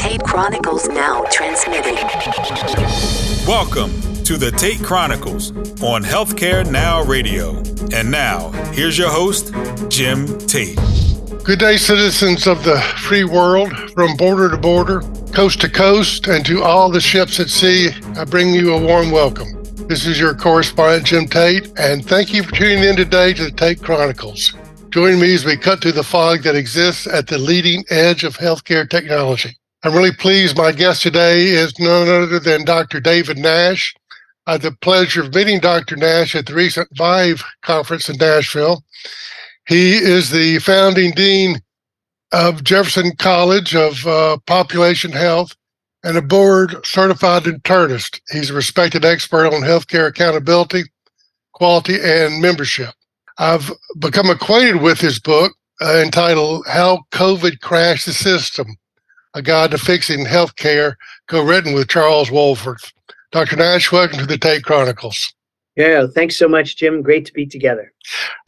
Tate Chronicles now transmitting. Welcome to the Tate Chronicles on Healthcare Now Radio. And now, here's your host, Jim Tate. Good day, citizens of the free world, from border to border, coast to coast, and to all the ships at sea. I bring you a warm welcome. This is your correspondent, Jim Tate, and thank you for tuning in today to the Tate Chronicles. Join me as we cut through the fog that exists at the leading edge of healthcare technology. I'm really pleased my guest today is none other than Dr. David Nash. I had the pleasure of meeting Dr. Nash at the recent ViVE conference in Nashville. He is the founding dean of Jefferson College of uh, Population Health and a board certified internist. He's a respected expert on healthcare accountability, quality, and membership. I've become acquainted with his book uh, entitled How COVID Crashed the System a Guide to Fixing Healthcare, co-written with Charles Wohlforth. Dr. Nash, welcome to the Tate Chronicles. Yeah, thanks so much, Jim. Great to be together.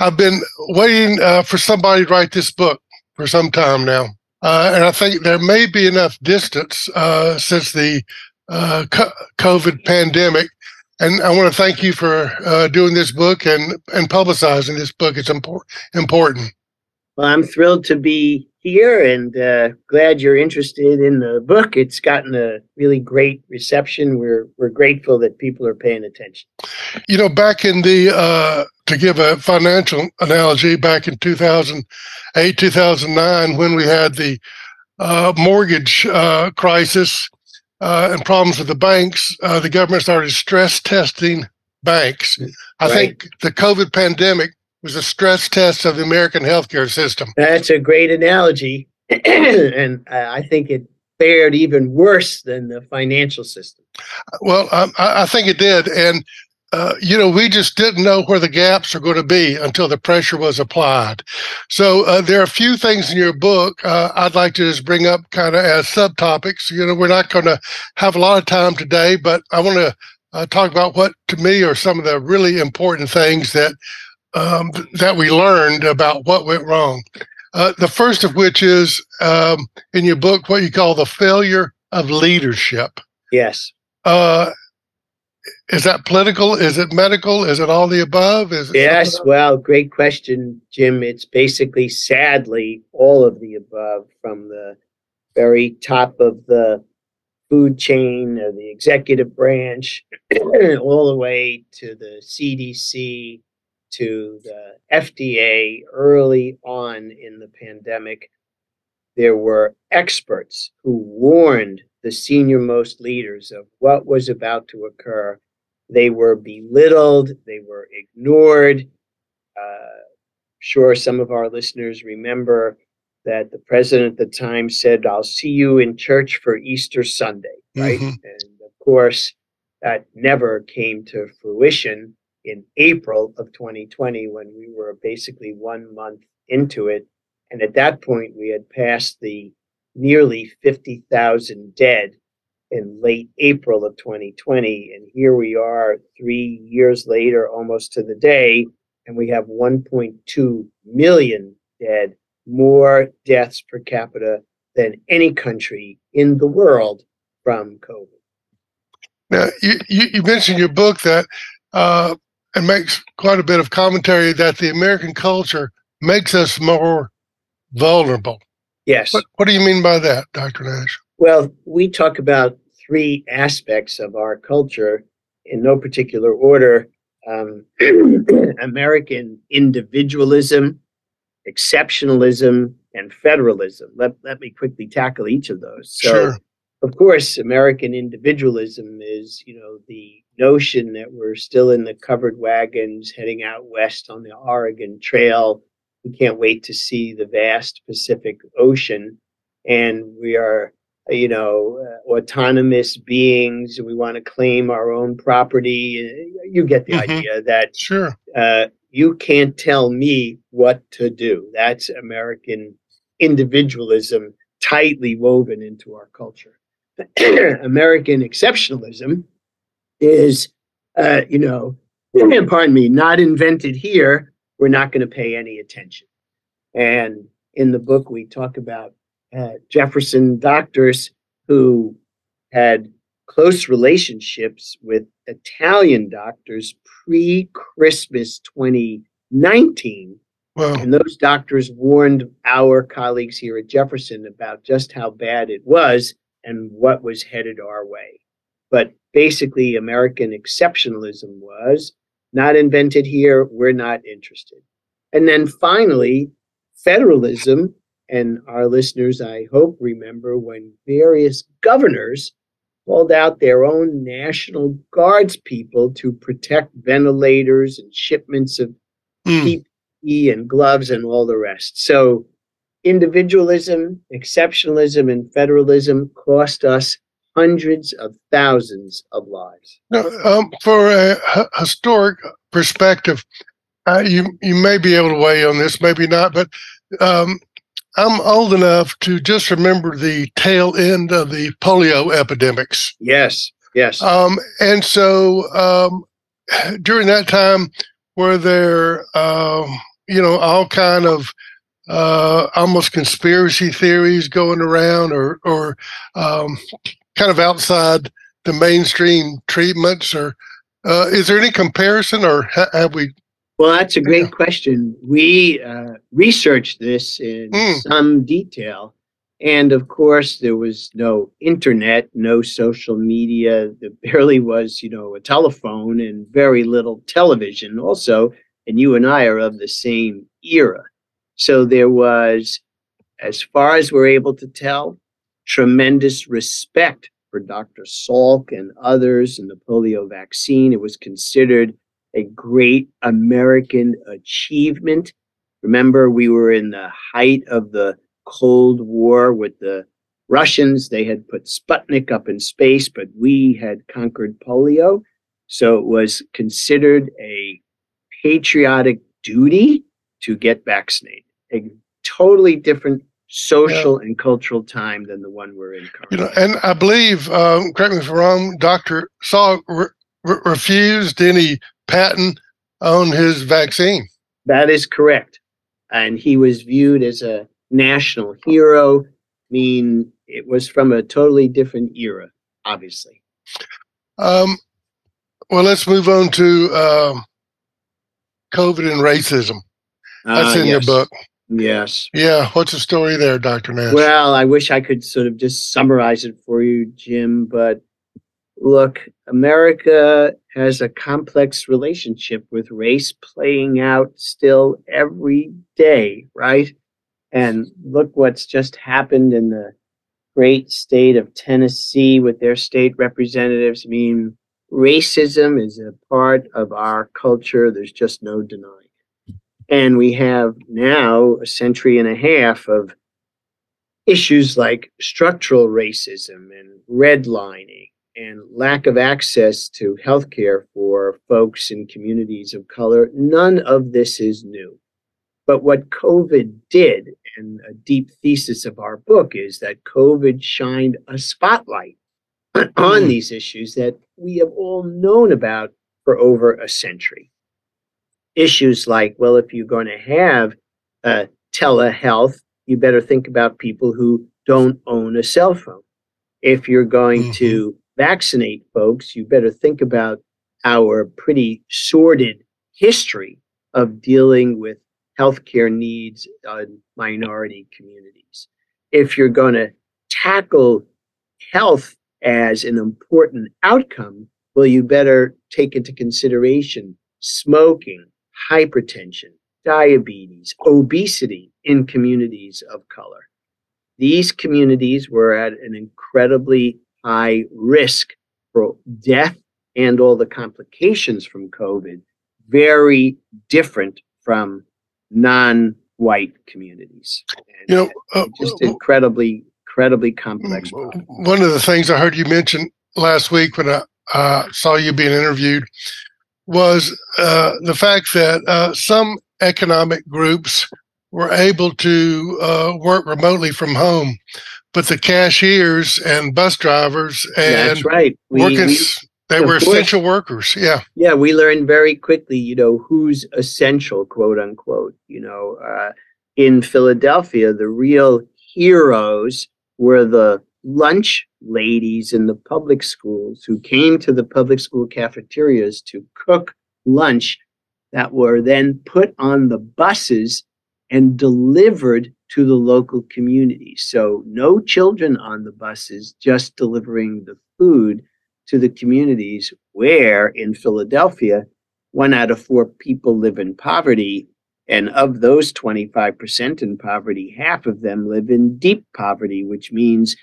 I've been waiting uh, for somebody to write this book for some time now. Uh, and I think there may be enough distance uh, since the uh, COVID pandemic. And I want to thank you for uh, doing this book and, and publicizing this book. It's impor- important. Well, I'm thrilled to be here and uh, glad you're interested in the book. It's gotten a really great reception. We're we're grateful that people are paying attention. You know, back in the uh, to give a financial analogy, back in 2008, 2009, when we had the uh, mortgage uh, crisis uh, and problems with the banks, uh, the government started stress testing banks. I right. think the COVID pandemic was a stress test of the American healthcare system. That's a great analogy. and I think it fared even worse than the financial system. Well, um, I, I, think it did. And, uh, you know, we just didn't know where the gaps are going to be until the pressure was applied. So uh, there are a few things in your book uh, I'd like to just bring up kind of as subtopics. You know, we're not going to have a lot of time today, but I want to uh, talk about what to me are some of the really important things that um, that we learned about what went wrong. Uh, the first of which is um, in your book, what you call the failure of leadership. Yes. Uh, is that political? Is it medical? Is it all the above? Is yes. Well, great question, Jim. It's basically, sadly, all of the above from the very top of the food chain or the executive branch all the way to the CDC to the FDA early on in the pandemic, there were experts who warned the senior most leaders of what was about to occur. They were belittled, they were ignored. Uh, sure, some of our listeners remember that the president at the time said, I'll see you in church for Easter Sunday, right? Mm-hmm. And of course, that never came to fruition in April of 2020 when we were basically one month into it. And at that point, we had passed the nearly 50,000 dead in late April of 2020. And here we are three years later, almost to the day, and we have 1.2 million dead, more deaths per capita than any country in the world from COVID. Now, you, you mentioned your book that uh, and makes quite a bit of commentary that the American culture makes us more vulnerable. Yes. What, what do you mean by that, Dr. Nash? Well, we talk about three aspects of our culture in no particular order um, American individualism, exceptionalism, and federalism. Let, let me quickly tackle each of those. So, sure. Of course, American individualism is, you know, the notion that we're still in the covered wagons heading out west on the Oregon Trail. We can't wait to see the vast Pacific Ocean. And we are, you know, uh, autonomous beings. We want to claim our own property. You get the mm-hmm. idea that sure. Uh, you can't tell me what to do. That's American individualism tightly woven into our culture. American exceptionalism is, uh, you know, pardon me, not invented here. We're not going to pay any attention. And in the book, we talk about uh, Jefferson doctors who had close relationships with Italian doctors pre Christmas 2019. Well, And those doctors warned our colleagues here at Jefferson about just how bad it was and what was headed our way. But basically, American exceptionalism was not invented here, we're not interested. And then finally, federalism, and our listeners, I hope, remember when various governors called out their own National Guards people to protect ventilators and shipments of mm, PPE and gloves and all the rest. So individualism, exceptionalism, and federalism cost us hundreds of thousands of lives. no, um, for a h- historic perspective, uh, you you may be able to weigh on this, maybe not, but um, I'm old enough to just remember the tail end of the polio epidemics. Yes, yes. Um, and so um, during that time, were there, um, you know, all kind of uh, almost conspiracy theories going around, or or um, kind of outside the mainstream treatments, or uh, is there any comparison, or ha- have we? Well, that's a great Yeah. question. We uh, researched this in Mm. some detail. And of course, there was no internet, no social media. There barely was, you know, a telephone and very little television also. And you and I are of the same era. So there was, as far as we're able to tell, tremendous respect for Dr. Salk and others and the polio vaccine. It was considered a great American achievement. Remember, we were in the height of the Cold War with the Russians. They had put Sputnik up in space, but we had conquered polio. So it was considered a patriotic duty to get vaccinated. A totally different social and cultural time than the one we're in currently. You know, and I believe, um, correct me if I'm wrong, Doctor Salk re- re- refused any patent on his vaccine. That is correct. And he was viewed as a national hero. I mean, it was from a totally different era, obviously. Um, well, let's move on to um, COVID and racism. That's Ah, in your book. Yes. Yeah. What's the story there, Dr. Nash? Well, I wish I could sort of just summarize it for you, Jim, but look, America has a complex relationship with race playing out still every day, right? And look what's just happened in the great state of Tennessee with their state representatives. I mean, racism is a part of our culture. There's just no denying. And we have now a century and a half of issues like structural racism and redlining and lack of access to healthcare for folks in communities of color. None of this is new. But what COVID did, and a deep thesis of our book, is that COVID shined a spotlight on Mm. these issues that we have all known about for over a century. Issues like, well, if you're going to have uh, telehealth, you better think about people who don't own a cell phone. If you're going Mhm. to vaccinate folks, you better think about our pretty sordid history of dealing with healthcare needs on minority communities. If you're going to tackle health as an important outcome, well, you better take into consideration smoking, hypertension, diabetes, obesity in communities of color. These communities were at an incredibly high risk for death and all the complications from COVID, very different from non white communities. And you know, uh, just incredibly, incredibly complex. Mm, problem. one of the things I heard you mention last week when I uh, saw you being interviewed was uh, the fact that uh, some economic groups were able to uh, work remotely from home, but the cashiers and bus drivers and That's right. We, working, we- they were course. essential workers. Yeah. yeah, we learned very quickly, you know, who's essential, quote unquote. You know, uh, in Philadelphia, the real heroes were the lunch ladies in the public schools who came to the public school cafeterias to cook lunch that were then put on the buses and delivered to the local communities. So no children on the buses, just delivering the food to the communities where in Philadelphia, one out of four people live in poverty. And of those 25% in poverty, half of them live in deep poverty, which means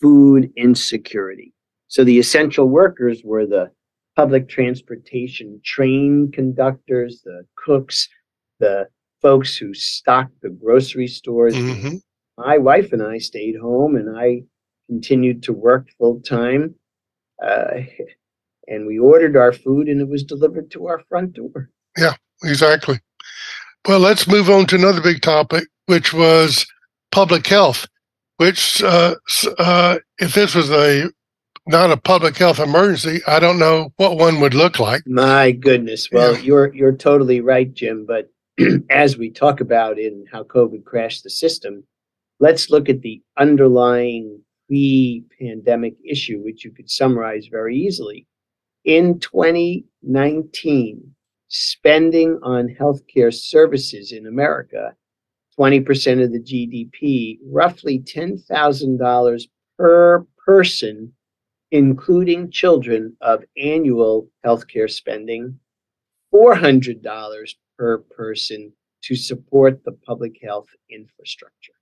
food insecurity. So the essential workers were the public transportation train conductors, the cooks, the folks who stocked the grocery stores. Mm-hmm. My wife and I stayed home and I continued to work full time. Uh, and we ordered our food and it was delivered to our front door. Yeah, exactly. Well, let's move on to another big topic, which was public health. Which, uh, uh, if this was a not a public health emergency, I don't know what one would look like. My goodness. Well, Yeah. you're you're totally right, Jim. But as we talk about in how COVID crashed the system, let's look at the underlying pre-pandemic issue, which you could summarize very easily. In 2019, spending on healthcare services in America, 20% of the GDP, roughly $10,000 per person including children, of annual healthcare spending, $400 per person to support the public health infrastructure.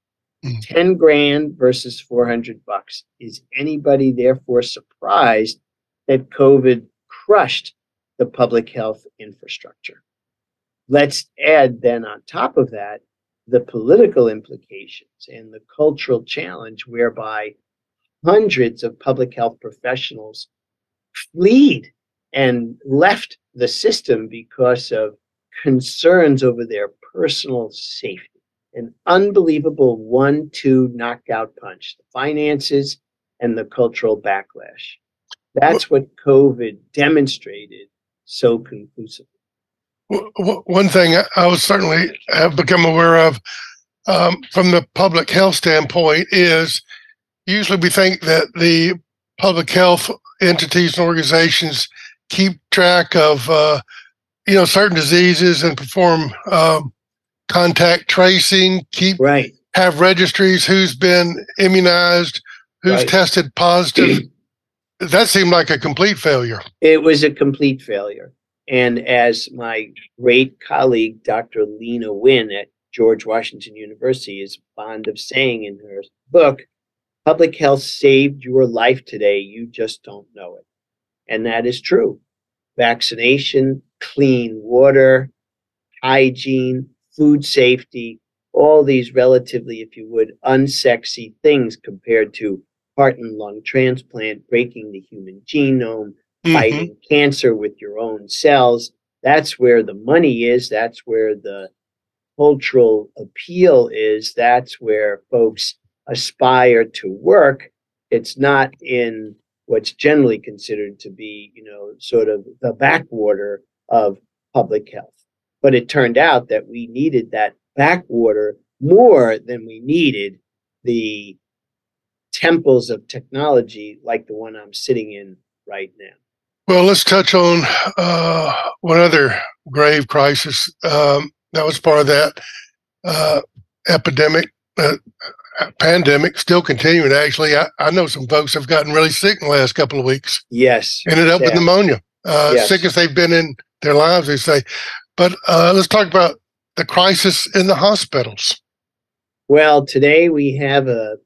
Mm. 10 grand versus 400 bucks. Is anybody therefore surprised that COVID crushed the public health infrastructure? Let's add then on top of that the political implications and the cultural challenge whereby hundreds of public health professionals fled and left the system because of concerns over their personal safety. An unbelievable one two knockout punch the finances and the cultural backlash. That's what COVID demonstrated so conclusively. One thing I- would certainly have become aware of um, from the public health standpoint is usually we think that the public health entities and organizations keep track of uh, you know certain diseases and perform um, contact tracing, keep Right. have registries who's been immunized, who's Right. tested positive. that seemed like a complete failure. It was a complete failure. And as my great colleague, Dr. Leana Wen at George Washington University, is fond of saying in her book, public health saved your life today. You just don't know it. And that is true. Vaccination, clean water, hygiene, food safety, all these relatively, if you would, unsexy things compared to heart and lung transplant, breaking the human genome, Mhm. fighting cancer with your own cells. That's where the money is. That's where the cultural appeal is. That's where folks aspire to work. It's not in what's generally considered to be, you know, sort of the backwater of public health. But it turned out that we needed that backwater more than we needed the temples of technology like the one I'm sitting in right now. Well, let's touch on uh, one other grave crisis um, that was part of that uh, epidemic, uh, pandemic, still continuing. Actually, I, I know some folks have gotten really sick in the last couple of weeks, Yes. ended up with pneumonia, uh, Yes. sick as they've been in their lives, they say. But uh, let's talk about the crisis in the hospitals. Well, today we have a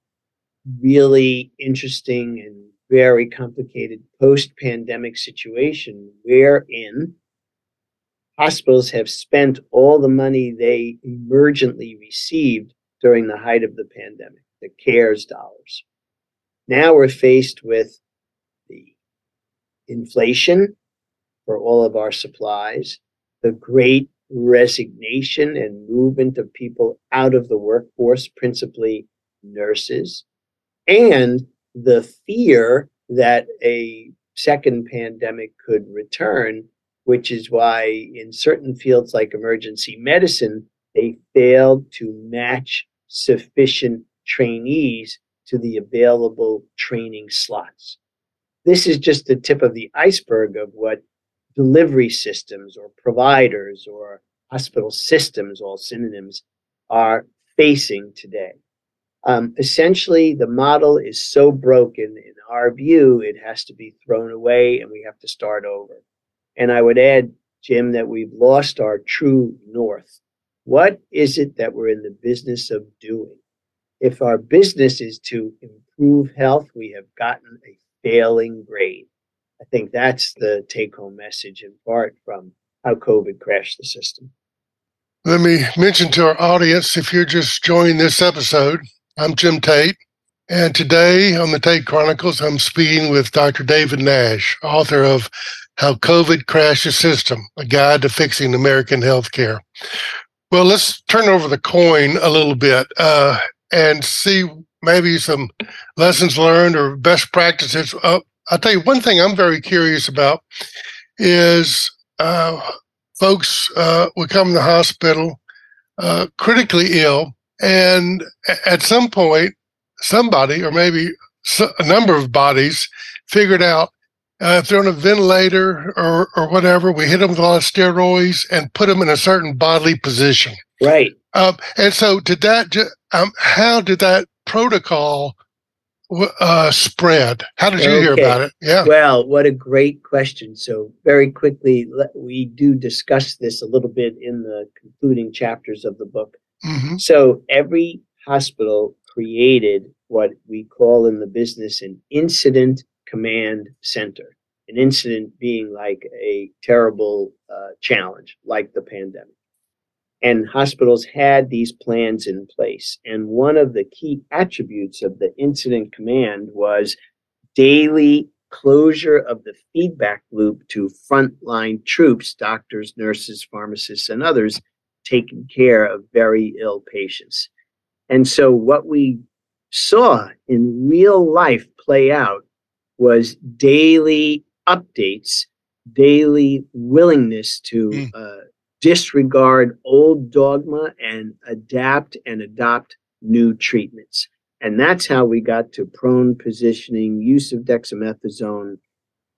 really interesting and very complicated post pandemic situation wherein hospitals have spent all the money they emergently received during the height of the pandemic, the CARES dollars. Now we're faced with the inflation for all of our supplies, the great resignation and movement of people out of the workforce, principally nurses, and the fear that a second pandemic could return, which is why in certain fields like emergency medicine, they failed to match sufficient trainees to the available training slots. This is just the tip of the iceberg of what delivery systems or providers or hospital systems, all synonyms, are facing today. Um, essentially, the model is so broken in our view, it has to be thrown away and we have to start over. And I would add, Jim, that we've lost our true north. What is it that we're in the business of doing? If our business is to improve health, we have gotten a failing grade. I think that's the take home message in part from how COVID crashed the system. Let me mention to our audience if you're just joining this episode, I'm Jim Tate. And today on the Tate Chronicles, I'm speaking with Dr. David Nash, author of How COVID Crashed the System, a guide to fixing American healthcare. Well, let's turn over the coin a little bit uh, and see maybe some lessons learned or best practices. Uh, I'll tell you one thing I'm very curious about is uh, folks uh, would come to the hospital uh, critically ill, and at some point, somebody or maybe a number of bodies figured out uh, if they're on a ventilator or, or whatever, we hit them with a lot of steroids and put them in a certain bodily position. Right. Um, and so, did that? Um, how did that protocol uh, spread? How did you okay. hear about it? Yeah. Well, what a great question. So, very quickly, we do discuss this a little bit in the concluding chapters of the book. Mm-hmm. So, every hospital created what we call in the business an incident command center. An incident being like a terrible uh, challenge, like the pandemic and hospitals had these plans in place. And one of the key attributes of the incident command was daily closure of the feedback loop to frontline troops, doctors, nurses, pharmacists, and others taking care of very ill patients. And so what we saw in real life play out was daily updates, daily willingness to mm. uh, disregard old dogma and adapt and adopt new treatments. And that's how we got to prone positioning, use of dexamethasone,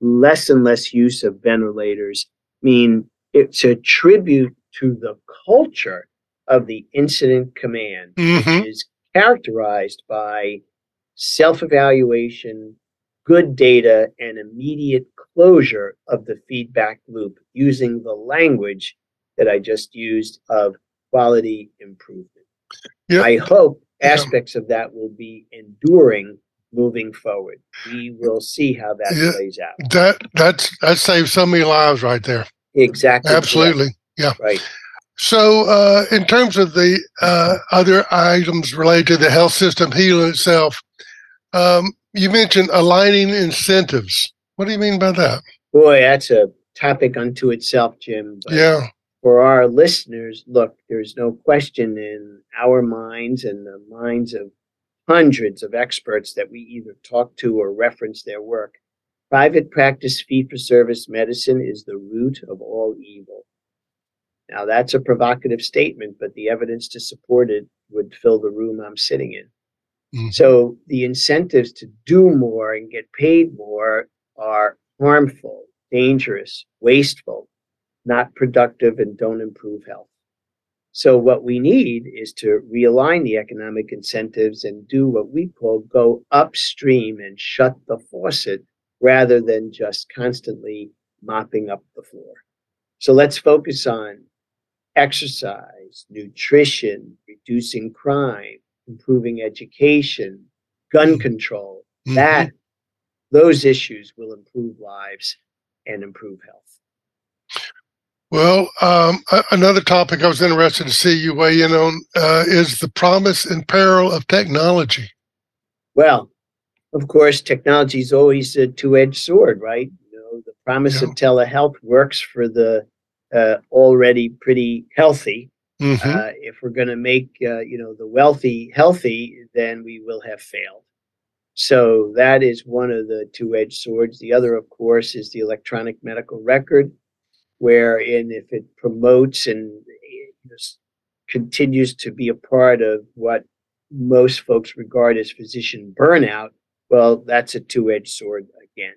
less and less use of ventilators. I mean, it's a tribute to the culture of the incident command, mm-hmm. which is characterized by self evaluation, good data, and immediate closure of the feedback loop using the language that I just used of quality improvement. Yeah. I hope aspects yeah. of that will be enduring moving forward. We will see how that yeah. plays out. That that's that saves so many lives right there. Exactly. Absolutely. Correct. Yeah. Right. So, uh, in terms of the uh, other items related to the health system healing itself, um, you mentioned aligning incentives. What do you mean by that? Boy, that's a topic unto itself, Jim. yeah for our listeners, look, there's no question in our minds and the minds of hundreds of experts that we either talk to or reference their work. Private practice fee for service medicine is the root of all evil. Now, that's a provocative statement, but the evidence to support it would fill the room I'm sitting in. Mm-hmm. So, the incentives to do more and get paid more are harmful, dangerous, wasteful, not productive, and don't improve health. So, what we need is to realign the economic incentives and do what we call go upstream and shut the faucet rather than just constantly mopping up the floor. So, let's focus on exercise, nutrition, reducing crime, improving education, gun mm-hmm. control. Mm-hmm. That, those issues will improve lives and improve health. Well, um, another topic I was interested to see you weigh in on uh, is the promise and peril of technology. Well, of course, technology is always a two-edged sword, right? You know, the promise yeah. of telehealth works for the uh, already pretty healthy. Mm-hmm. Uh, if we're going to make uh, you know the wealthy healthy, then we will have failed. So that is one of the two-edged swords. The other, of course, is the electronic medical record wherein if it promotes and continues to be a part of what most folks regard as physician burnout, well, that's a two edged sword again.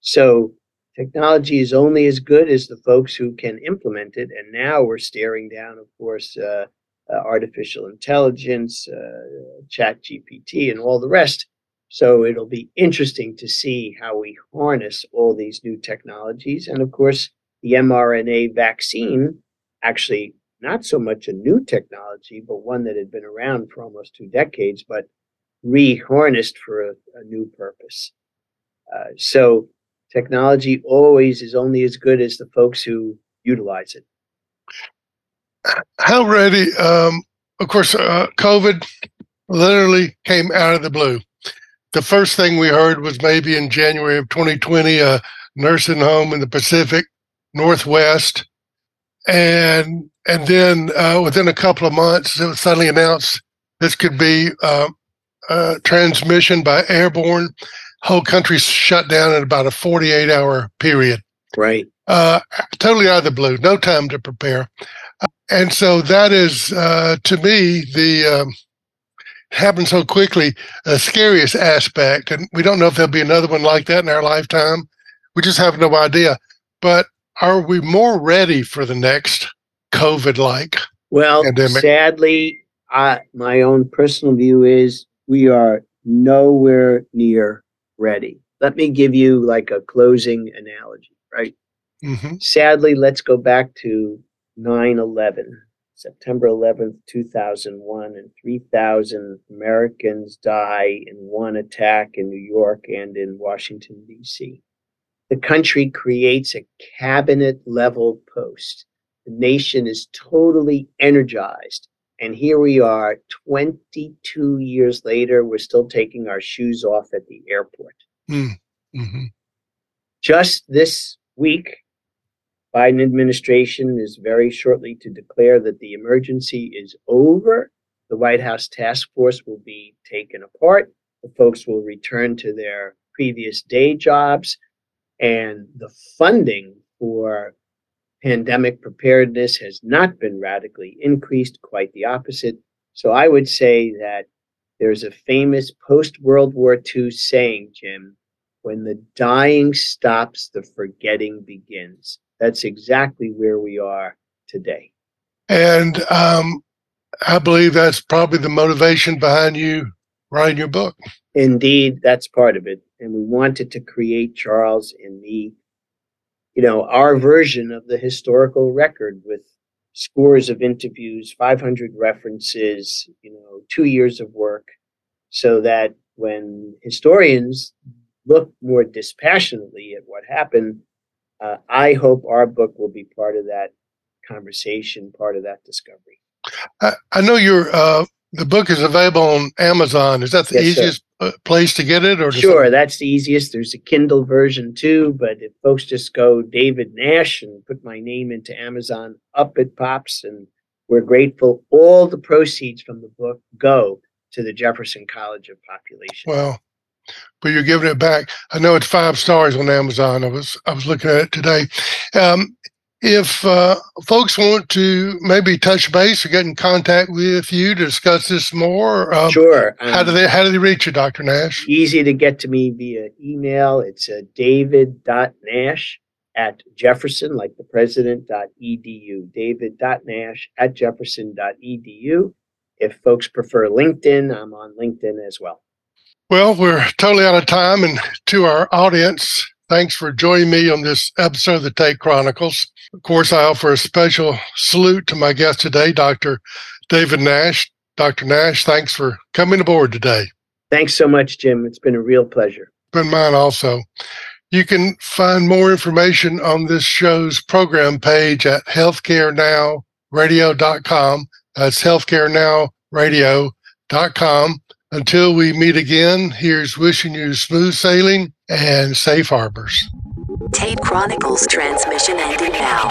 So technology is only as good as the folks who can implement it. And now we're staring down, of course, uh, uh, artificial intelligence, uh, ChatGPT, and all the rest. So it'll be interesting to see how we harness all these new technologies. And of course, the mRNA vaccine, actually not so much a new technology, but one that had been around for almost two decades, but reharnessed for a, a new purpose. Uh, so technology always is only as good as the folks who utilize it. How ready? Um, of course, uh, COVID literally came out of the blue. The first thing we heard was maybe in January of 2020, a nursing home in the Pacific Northwest, and and then uh, within a couple of months, it was suddenly announced this could be uh, transmission by airborne. Whole country shut down in about a 48 hour period. Right. Uh, totally out of the blue, no time to prepare. And so that is, uh, to me, the um, happened so quickly, the scariest aspect. And we don't know if there'll be another one like that in our lifetime. We just have no idea. But are we more ready for the next COVID like well, pandemic? Sadly, I, my own personal view is we are nowhere near ready. Let me give you like a closing analogy, right? Mm-hmm. Sadly, let's go back to 9 11, September 11th, 2001, and 3,000 Americans die in one attack in New York and in Washington, D.C. The country creates a cabinet level post. The nation is totally energized. And here we are, 22 years later, we're still taking our shoes off at the airport. Mm. Mm-hmm. Just this week, Biden administration is very shortly to declare that the emergency is over. The White House task force will be taken apart. The folks will return to their previous day jobs. And the funding for pandemic preparedness has not been radically increased, quite the opposite. So I would say that there's a famous post World War II saying, Jim, when the dying stops, the forgetting begins. That's exactly where we are today. And um, I believe that's probably the motivation behind you writing your book. Indeed, that's part of it. And we wanted to create Charles and the, you know, our version of the historical record with scores of interviews, 500 references, you know, two years of work, so that when historians look more dispassionately at what happened, uh, I hope our book will be part of that conversation, part of that discovery. I, I know your uh, the book is available on Amazon. Is that the yes, easiest. Uh, place to get it? Or sure, that's the easiest. There's a Kindle version too, but if folks just go David Nash and put my name into Amazon, up it pops, and we're grateful. All the proceeds from the book go to the Jefferson College of Population. Well, but you're giving it back. I know it's five stars on Amazon. I was I was looking at it today. Um, if uh, folks want to maybe touch base or get in contact with you to discuss this more, um, sure. Um, how do they how do they reach you, Doctor Nash? Easy to get to me via email. It's uh, david.nash at jefferson, like the president.edu. David.nash at jefferson.edu. If folks prefer LinkedIn, I'm on LinkedIn as well. Well, we're totally out of time. And to our audience, thanks for joining me on this episode of the Tate Chronicles. Of course, I offer a special salute to my guest today, Dr. David Nash. Dr. Nash, thanks for coming aboard today. Thanks so much, Jim. It's been a real pleasure. Been mine also. You can find more information on this show's program page at healthcarenowradio.com. That's healthcarenowradio.com. Until we meet again, here's wishing you smooth sailing and safe harbors. Tate Chronicles transmission ending now.